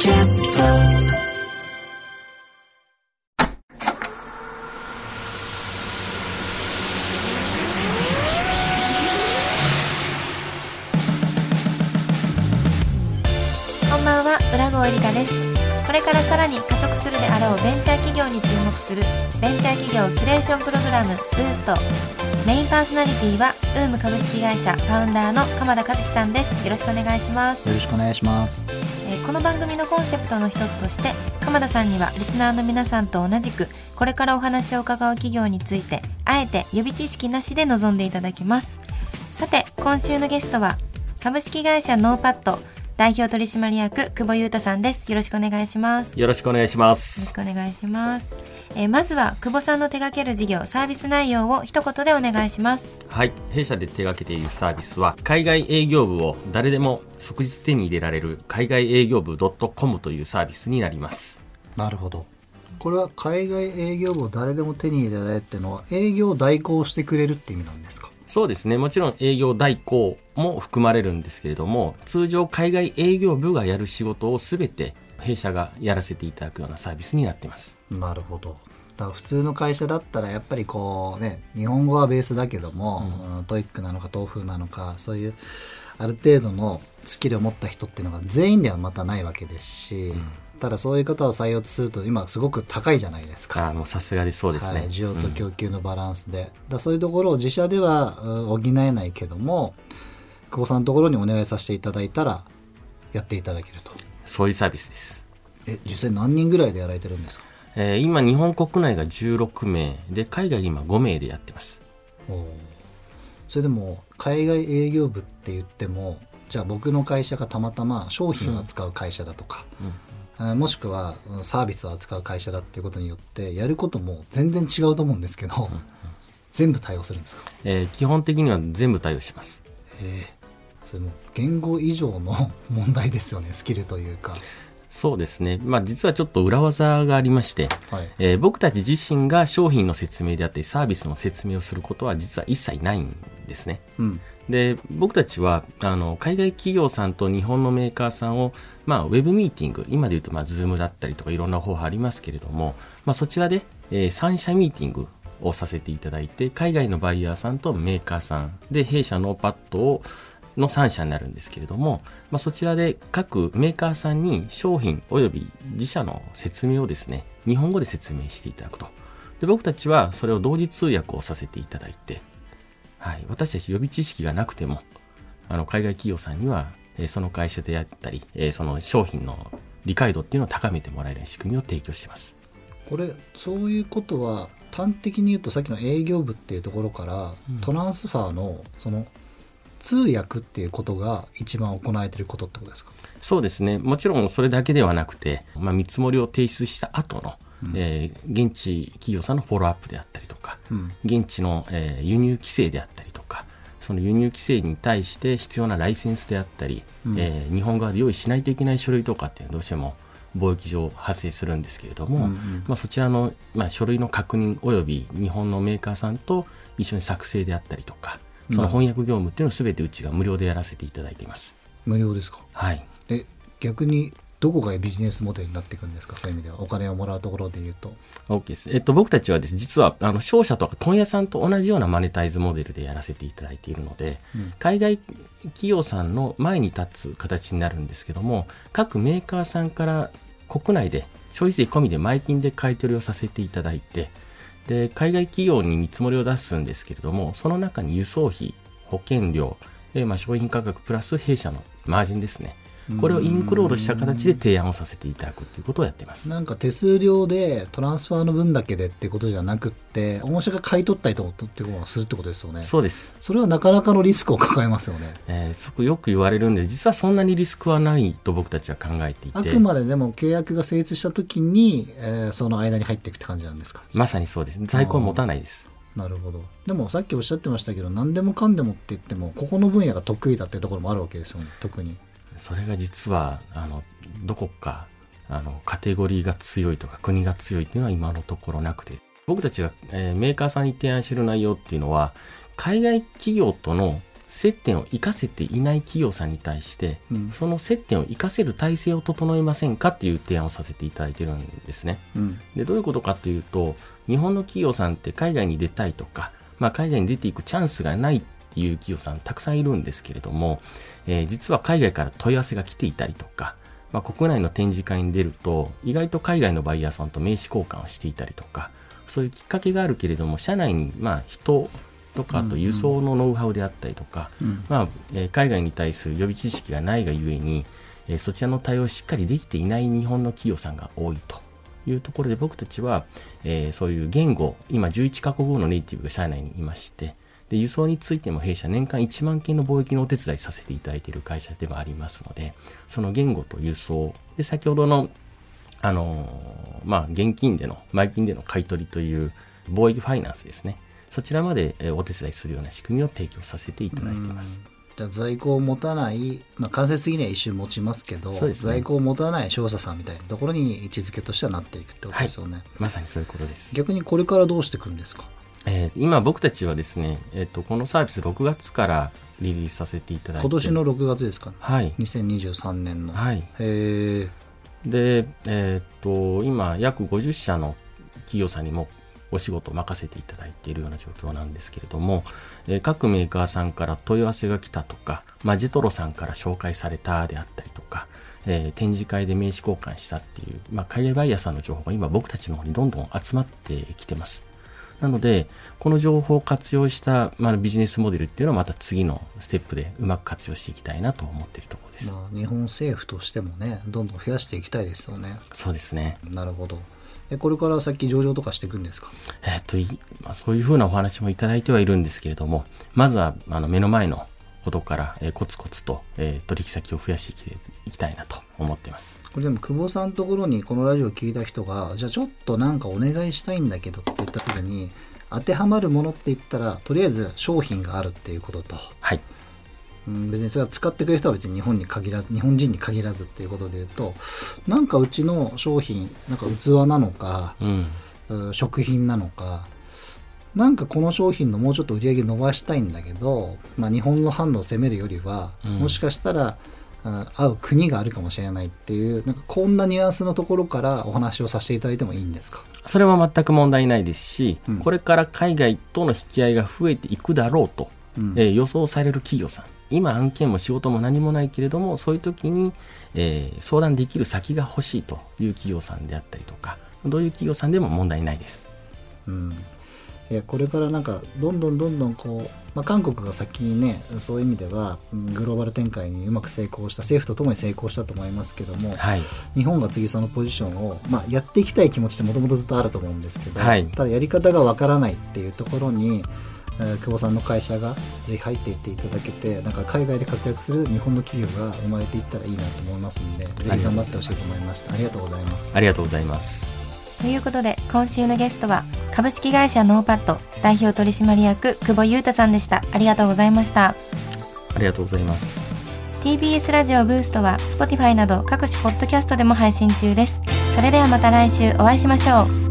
キャスト。こんばんは浦郷えりかです。これからさらに加速するであろうベンチャー企業に注目するベンチャー企業キュレーションプログラムブースト。メインパーソナリティはウーム株式会社ファウンダーの鎌田和樹さんです。よろしくお願いします、よろしくお願いします。えーこの番組のコンセプトの一つとして鎌田さんにはリスナーの皆さんと同じくこれからお話を伺う企業についてあえて予備知識なしで臨んでいただきます。さて今週のゲストは株式会社ノーパッド代表取締役久保優太さんです。よろしくお願いします。よよろしくお願いしまろしす。くお願いします、えーまずは久保さんの手掛ける事業サービス内容を一言でお願いしますはい。弊社で手掛けているサービスは、海外営業部を誰でも即日手に入れられる海外営業部 .com というサービスになります。なるほど。これは海外営業部を誰でも手に入れられるっていうのは営業を代行してくれるって意味なんですか？そうですね。もちろん営業代行も含まれるんですけれども、通常海外営業部がやる仕事をすべて弊社がやらせていただくようなサービスになっています。なるほど。だから普通の会社だったらやっぱりこうね日本語はベースだけども、うん TOEICなのか TOEFLなのかそういうある程度のスキルを持った人っていうのが全員ではまたないわけですし、ただそういう方を採用とすると今すごく高いじゃないですか。さすがでそうですね。はい、需要と供給のバランスで、だからそういうところを自社ではうん補えないけども久保さんのところにお願いさせていただいたらやっていただけるとそういうサービスです。え実際何人ぐらいでやられてるんですか？えー今、日本国内が16名で、海外今5名でやってます。それでも海外営業部って言ってもじゃあ僕の会社がたまたま商品を扱う会社だとか、あーもしくはうんサービスを扱う会社だっていうことによってやることも全然違うと思うんですけど、全部対応するんですか？えー基本的には全部対応します。ええそれも言語以上の問題ですよねスキルというかそうですね。まあ実はちょっと裏技がありまして、はいえー僕たち自身が商品の説明であったりサービスの説明をすることは実は一切ないんですね。うんで、僕たちは、あの、海外企業さんと日本のメーカーさんを、まあ、ウェブミーティング、今で言うと、まあ、ズームだったりとか、いろんな方法ありますけれども、まあ、そちらで、えー、三社ミーティングをさせていただいて、海外のバイヤーさんとメーカーさんで、弊社のパッドを、の3社になるんですけれども、まあ、そちらで各メーカーさんに商品及び自社の説明をですね、日本語で説明していただくと。で僕たちはそれを同時通訳をさせていただいて、はい、私たち予備知識がなくても、あの海外企業さんには、えーその会社であったり、えーその商品の理解度っていうのを高めてもらえる仕組みを提供しています。これそういうことは端的に言うとさっきの営業部っていうところから、トランスファーのその通訳っていうことが一番行われてることってことですか？そうですね。もちろんそれだけではなくて、まあ、見積もりを提出した後の、えー現地企業さんのフォローアップであったりとか、うん。現地の、えー輸入規制であったりとか、その輸入規制に対して必要なライセンスであったり、えー日本側で用意しないといけない書類とかってどうしても貿易上発生するんですけれども、まあ、そちらの、まあ、書類の確認及び日本のメーカーさんと一緒に作成であったりとか、その翻訳業務っていうのを全てうちが無料でやらせていただいています。無料ですか？はい。え逆にどこがビジネスモデルになっていくんですか？そういう意味では。お金をもらうところで言うと。OK です。えっと、僕たちはです、実は、あの、商社とか問屋さんと同じようなマネタイズモデルでやらせていただいているので、海外企業さんの前に立つ形になるんですけども、各メーカーさんから国内で消費税込みで前金で買い取りをさせていただいて、で、海外企業に見積もりを出すんですけれども、その中に輸送費、保険料、でまあ、商品価格プラス弊社のマージンですね。これをインクロードした形で提案をさせていただくということをやっています。なんか手数料でトランスファーの分だけでってことじゃなくって御社が買い取ったりとかってことをするってことですよねそうです。それはなかなかのリスクを抱えますよねえーそこよく言われるんで、実はそんなにリスクはないと僕たちは考えていて、あくまででも契約が成立した時に、えーその間に入っていくって感じなんですか？まさにそうです。在庫を持たないです。なるほどでもさっきおっしゃってましたけど何でもかんでもって言ってもここの分野が得意だっていうところもあるわけですよね特にそれが実は、あの、どこか、あの、カテゴリーが強いとか国が強いっていうのは今のところなくて、僕たちが、えーメーカーさんに提案している内容っていうのは、海外企業との接点を活かせていない企業さんに対して、うん。その接点を活かせる体制を整えませんかっていう提案をさせていただいてるんですね。うん。でどういうことかというと日本の企業さんって海外に出たいとか、まあ、海外に出ていくチャンスがないっていう企業さんたくさんいるんですけれども、えー実は海外から問い合わせが来ていたりとか、まあ、国内の展示会に出ると意外と海外のバイヤーさんと名刺交換をしていたりとかそういうきっかけがあるけれども社内にまあ人とかあと輸送のノウハウであったりとか、うんまあえー海外に対する予備知識がないがゆえに、えーそちらの対応をしっかりできていない日本の企業さんが多いと。いうところで僕たちは、えーそういう言語今11カ国語のネイティブが社内にいましてで輸送についても弊社年間1万件の貿易のお手伝いさせていただいている会社でもありますのでその言語と輸送で先ほどのあのーまあ、現金での、前金での買い取りという貿易ファイナンスですね。そちらまでえーお手伝いするような仕組みを提供させていただいています。じゃあ在庫を持たない、まあ、間接的には一瞬持ちますけどね在庫を持たない商社さんみたいなところに位置づけとしてはなっていくってことですよね、まさにそういうことです。逆にこれからどうしていくんですか？えー今僕たちはですね、えっ、と、このサービス6月からリリースさせていただいて。今年の6月ですかはい。2023年の、はい。へえで、えっ、と、今、約50社の企業さんにもお仕事を任せていただいているような状況なんですけれども、えー各メーカーさんから問い合わせが来たとか、まあ、ジェトロさんから紹介されたであったりとか、えー展示会で名刺交換したっていう、まあ、海外バイヤーさんの情報が今僕たちの方にどんどん集まってきてます。なので、この情報を活用した、まあ、ビジネスモデルっていうのはまた次のステップでうまく活用していきたいなと思っているところです。まあ、日本政府としてもねどんどん増やしていきたいですよねそうですね。なるほどえこれから先上場とかしていくんですか？えっと、いまあ、そういうふうなお話もいただいてはいるんですけれども、まずはあの目の前のことから、えーコツコツと、えー取引先を増やしていきたいなと思っています。これでも久保さんのところにこのラジオを聞いた人がじゃあちょっとなんかお願いしたいんだけどって言った時に当てはまるものって言ったらとりあえず商品があるっていうことと、はい。うん、別にそれは使ってくれる人は別に日本に限ら日本人に限らずっていうことで言うとなんかうちの商品なんか器なのか、うん。うん食品なのかなんかこの商品のもうちょっと売り上げ伸ばしたいんだけど、まあ、日本の販路を攻めるよりは、うん。もしかしたらあ合う国があるかもしれないっていうなんかこんなニュアンスのところからお話をさせていただいてもいいんですか？それは全く問題ないですし、うん。これから海外との引き合いが増えていくだろうと、うん。えー予想される企業さん。今案件も仕事も何もないけれども、そういう時に、えー相談できる先が欲しいという企業さんであったりとか、どういう企業さんでも問題ないです。うんいやこれからなんかどんどんどんどんこう、まあ、韓国が先にねそういう意味ではうんグローバル展開にうまく成功した政府とともに成功したと思いますけども、はい。日本が次そのポジションを、まあ、やっていきたい気持ちってもともとずっとあると思うんですけど、はいただやり方がわからないっていうところに、えー久保さんの会社がぜひ入っていっていただけてなんか海外で活躍する日本の企業が生まれていったらいいなと思いますのでぜひ頑張ってほしいと思いましたありがとうございますありがとうございます。ということで今週のゲストは株式会社ノーパッド代表取締役久保裕太さんでした。ありがとうございました。ありがとうございます。TBS ラジオブーストは Spotify など各種ポッドキャストでも配信中です。それではまた来週お会いしましょう